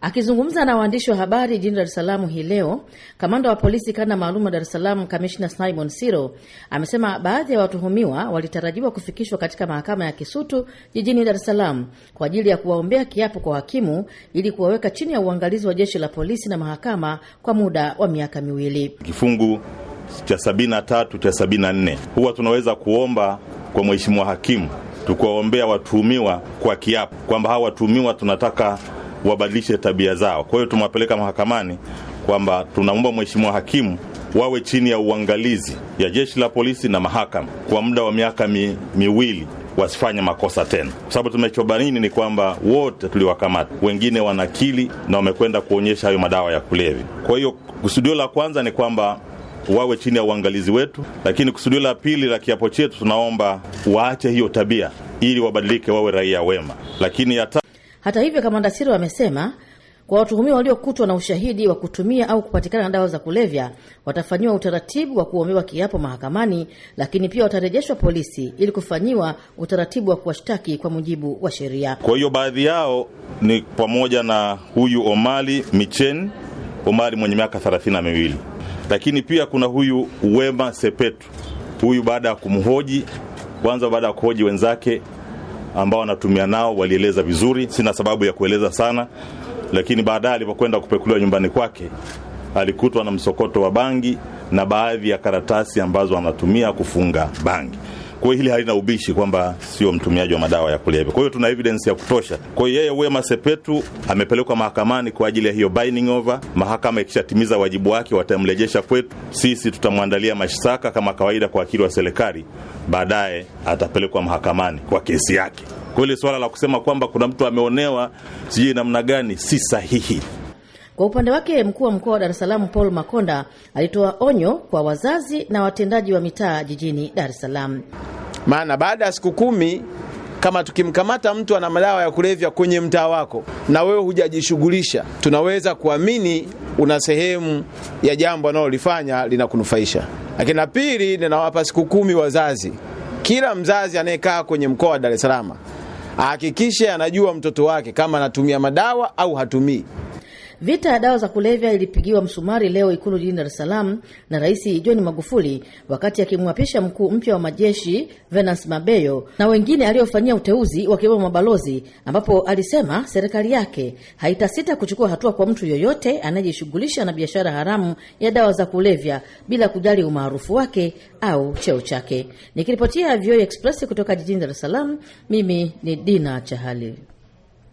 Akizungumza na waandishi wa habari jijini Dar es Salaam hii leo, kamanda wa polisi kanda maalum wa Dar es Salaam, kamishna Simon Siro amesema baadhi ya watuhumiwa walitarajiwa kufikishwa katika mahakama ya Kisutu jijini Dar es Salaam kwa ajili ya kuwaombea kiapo kwa hakimu ili kuwaweka chini ya uangalizi wa jeshi la polisi na mahakama kwa muda wa miaka miwili. Kifungu cha 73 cha 74 huwa tunaweza kuomba kwa mheshimiwa hakimu tukiwaombea watuhumiwa kwa kiapo kwamba hawa watuhumiwa tunataka wabadilishe tabia zao. Kwa hiyo tumewapeleka mahakamani kwamba tunaomba mheshimiwa hakimu wawe chini ya uangalizi ya jeshi la polisi na mahakama kwa muda wa miaka mi, miwili wasifanye makosa tena, kwa sababu tumechobaini ni kwamba wote tuliwakamata, wengine wanakili na wamekwenda kuonyesha hayo madawa ya kulevya. Kwa hiyo kusudio la kwanza ni kwamba wawe chini ya uangalizi wetu, lakini kusudio la pili la kiapo chetu tunaomba waache hiyo tabia ili wabadilike, wawe raia wema. Lakini ya hata hivyo, kamanda Siro amesema kwa watuhumiwa waliokutwa na ushahidi wa kutumia au kupatikana na dawa za kulevya watafanyiwa utaratibu wa kuombewa kiapo mahakamani, lakini pia watarejeshwa polisi ili kufanyiwa utaratibu wa kuwashtaki kwa mujibu wa sheria. Kwa hiyo baadhi yao ni pamoja na huyu Omali Michen Omali mwenye miaka thelathini miwili, lakini pia kuna huyu Wema Sepetu. Huyu baada ya kumhoji kwanza, baada ya kuhoji wenzake ambao wanatumia nao walieleza vizuri, sina sababu ya kueleza sana lakini baadaye alipokwenda kupekuliwa nyumbani kwake alikutwa na msokoto wa bangi na baadhi ya karatasi ambazo anatumia kufunga bangi. Kwa hiyo hili halina ubishi kwamba sio mtumiaji wa madawa ya kulevya. Kwa hiyo tuna evidence ya kutosha. Kwa hiyo yeye Wema Sepetu amepelekwa mahakamani kwa ajili ya hiyo binding over. Mahakama ikishatimiza wajibu wake, watamrejesha kwetu sisi, tutamwandalia mashtaka kama kawaida kwa wakili wa serikali, baadaye atapelekwa mahakamani kwa kesi yake. Kwa ile swala la kusema kwamba kuna mtu ameonewa sijui namna gani, si sahihi. Kwa upande wake mkuu wa mkoa wa Dar es Salaam Paul Makonda alitoa onyo kwa wazazi na watendaji wa mitaa jijini Dar es Salaam. Maana baada ya siku kumi kama tukimkamata mtu ana madawa ya kulevya kwenye mtaa wako na wewe hujajishughulisha, tunaweza kuamini una sehemu ya jambo analolifanya linakunufaisha. Lakini la pili, ninawapa siku kumi wazazi, kila mzazi anayekaa kwenye mkoa wa Dar es Salaam ahakikishe anajua mtoto wake kama anatumia madawa au hatumii. Vita ya dawa za kulevya ilipigiwa msumari leo Ikulu jijini Dar es Salaam na Rais John Magufuli wakati akimwapisha mkuu mpya wa majeshi Venance Mabeyo na wengine aliyofanyia uteuzi wakiwemo mabalozi, ambapo alisema serikali yake haitasita kuchukua hatua kwa mtu yoyote anayejishughulisha na biashara haramu ya dawa za kulevya bila kujali umaarufu wake au cheo chake. Nikiripotia VOA Express kutoka jijini Dar es Salaam, mimi ni Dina Chahali.